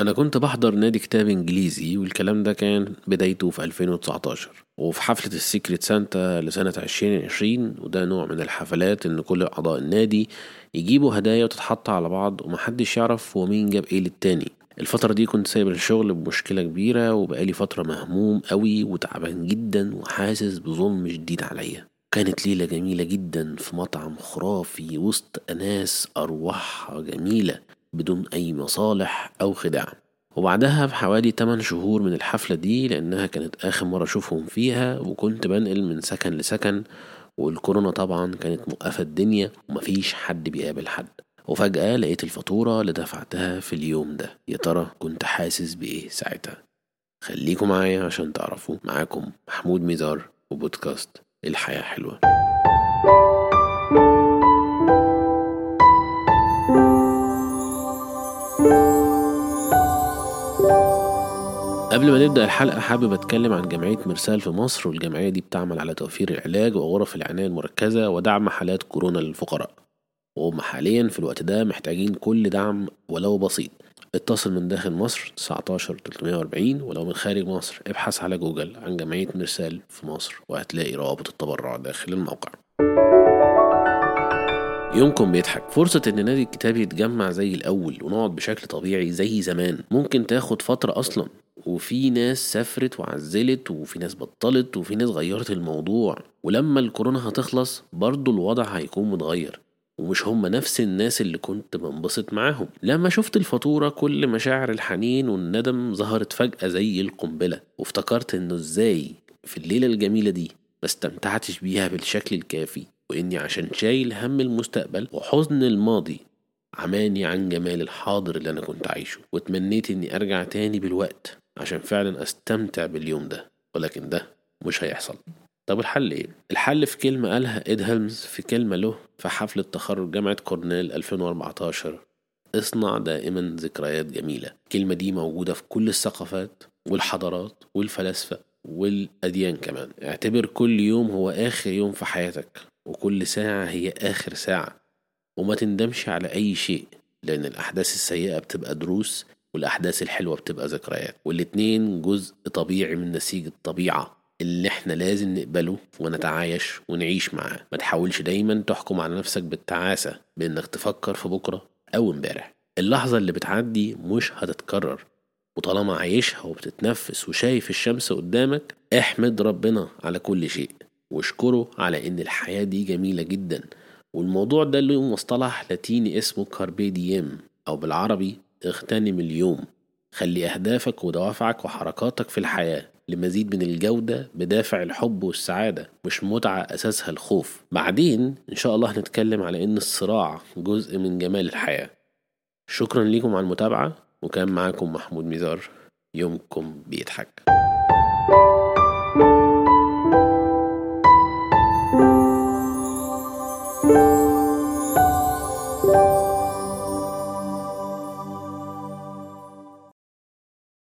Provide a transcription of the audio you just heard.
أنا كنت بحضر نادي كتاب إنجليزي والكلام ده كان بدايته في 2019 وفي حفلة ال Secret Santa لسنة 2020 وده نوع من الحفلات إن كل أعضاء النادي يجيبوا هدايا وتتحط على بعض ومحدش يعرف هو مين جاب إيه للتاني. الفترة دي كنت سايب الشغل بمشكلة كبيرة وبقالي فترة مهموم قوي وتعبان جدا وحاسس بظلم شديد عليا. كانت ليلة جميلة جدا في مطعم خرافي وسط ناس أرواحها جميلة. بدون أي مصالح أو خداع. وبعدها بحوالي 8 شهور من الحفلة دي لأنها كانت آخر مرة أشوفهم فيها وكنت بنقل من سكن لسكن والكورونا طبعا كانت موقفة الدنيا ومفيش حد بيقابل حد. وفجأة لقيت الفاتورة اللي دفعتها في اليوم ده. يا ترى كنت حاسس بإيه ساعتها؟ خليكم معايا عشان تعرفوا. معاكم محمود ميزار وبودكاست الحياة حلوة. قبل ما نبدأ الحلقة حابب أتكلم عن جمعية مرسال في مصر والجمعية دي بتعمل على توفير العلاج وغرف العناية المركزة ودعم حالات كورونا للفقراء. وهم حاليا في الوقت ده محتاجين كل دعم ولو بسيط. اتصل من داخل مصر 19 340 ولو من خارج مصر. ابحث على جوجل عن جمعية مرسال في مصر وهتلاقي روابط التبرع داخل الموقع. يومكم بيضحك. فرصة إن نادي الكتاب يتجمع زي الأول ونقعد بشكل طبيعي زي زمان. ممكن تاخد فترة أصلا. وفي ناس سافرت وعزلت وفي ناس بطلت وفي ناس غيرت الموضوع. ولما الكورونا هتخلص برضو الوضع هيكون متغير. ومش هم نفس الناس اللي كنت بنبسط معاهم. لما شفت الفاتورة كل مشاعر الحنين والندم ظهرت فجأة زي القنبلة. وافتكرت إنه إزاي في الليلة الجميلة دي ما استمتعتش بيها بالشكل الكافي. وإني عشان شايل هم المستقبل وحزن الماضي عماني عن جمال الحاضر اللي أنا كنت عايشه. وتمنيت إني أرجع تاني بالوقت عشان فعلا أستمتع باليوم ده ولكن ده مش هيحصل. طب الحل إيه؟ الحل في كلمة قالها إيد هيلمز في كلمة له في حفلة تخرج جامعة كورنيل 2014 اصنع دائما ذكريات جميلة. الكلمة دي موجودة في كل الثقافات والحضارات والفلاسفة والأديان كمان. اعتبر كل يوم هو آخر يوم في حياتك. وكل ساعة هي آخر ساعة. وما تندمش على أي شيء لأن الأحداث السيئة بتبقى دروس والأحداث الحلوة بتبقى ذكريات. والاتنين جزء طبيعي من نسيج الطبيعة اللي إحنا لازم نقبله ونتعايش ونعيش معاه. ما تحاولش دايما تحكم على نفسك بالتعاسة بإنك تفكر في بكرة أو إمبارح. اللحظة اللي بتعدي مش هتتكرر. وطالما عايشها وبتتنفس وشايف الشمس قدامك احمد ربنا على كل شيء. واشكره على إن الحياة دي جميلة جدا. والموضوع ده له مصطلح لاتيني اسمه كاربي ديم أو بالعربي اغتنم اليوم. خلي أهدافك ودوافعك وحركاتك في الحياة لمزيد من الجودة بدافع الحب والسعادة مش متعة أساسها الخوف. بعدين إن شاء الله هنتكلم على إن الصراع جزء من جمال الحياة. شكرا لكم على المتابعة وكان معاكم محمود ميزار. يومكم بيضحك.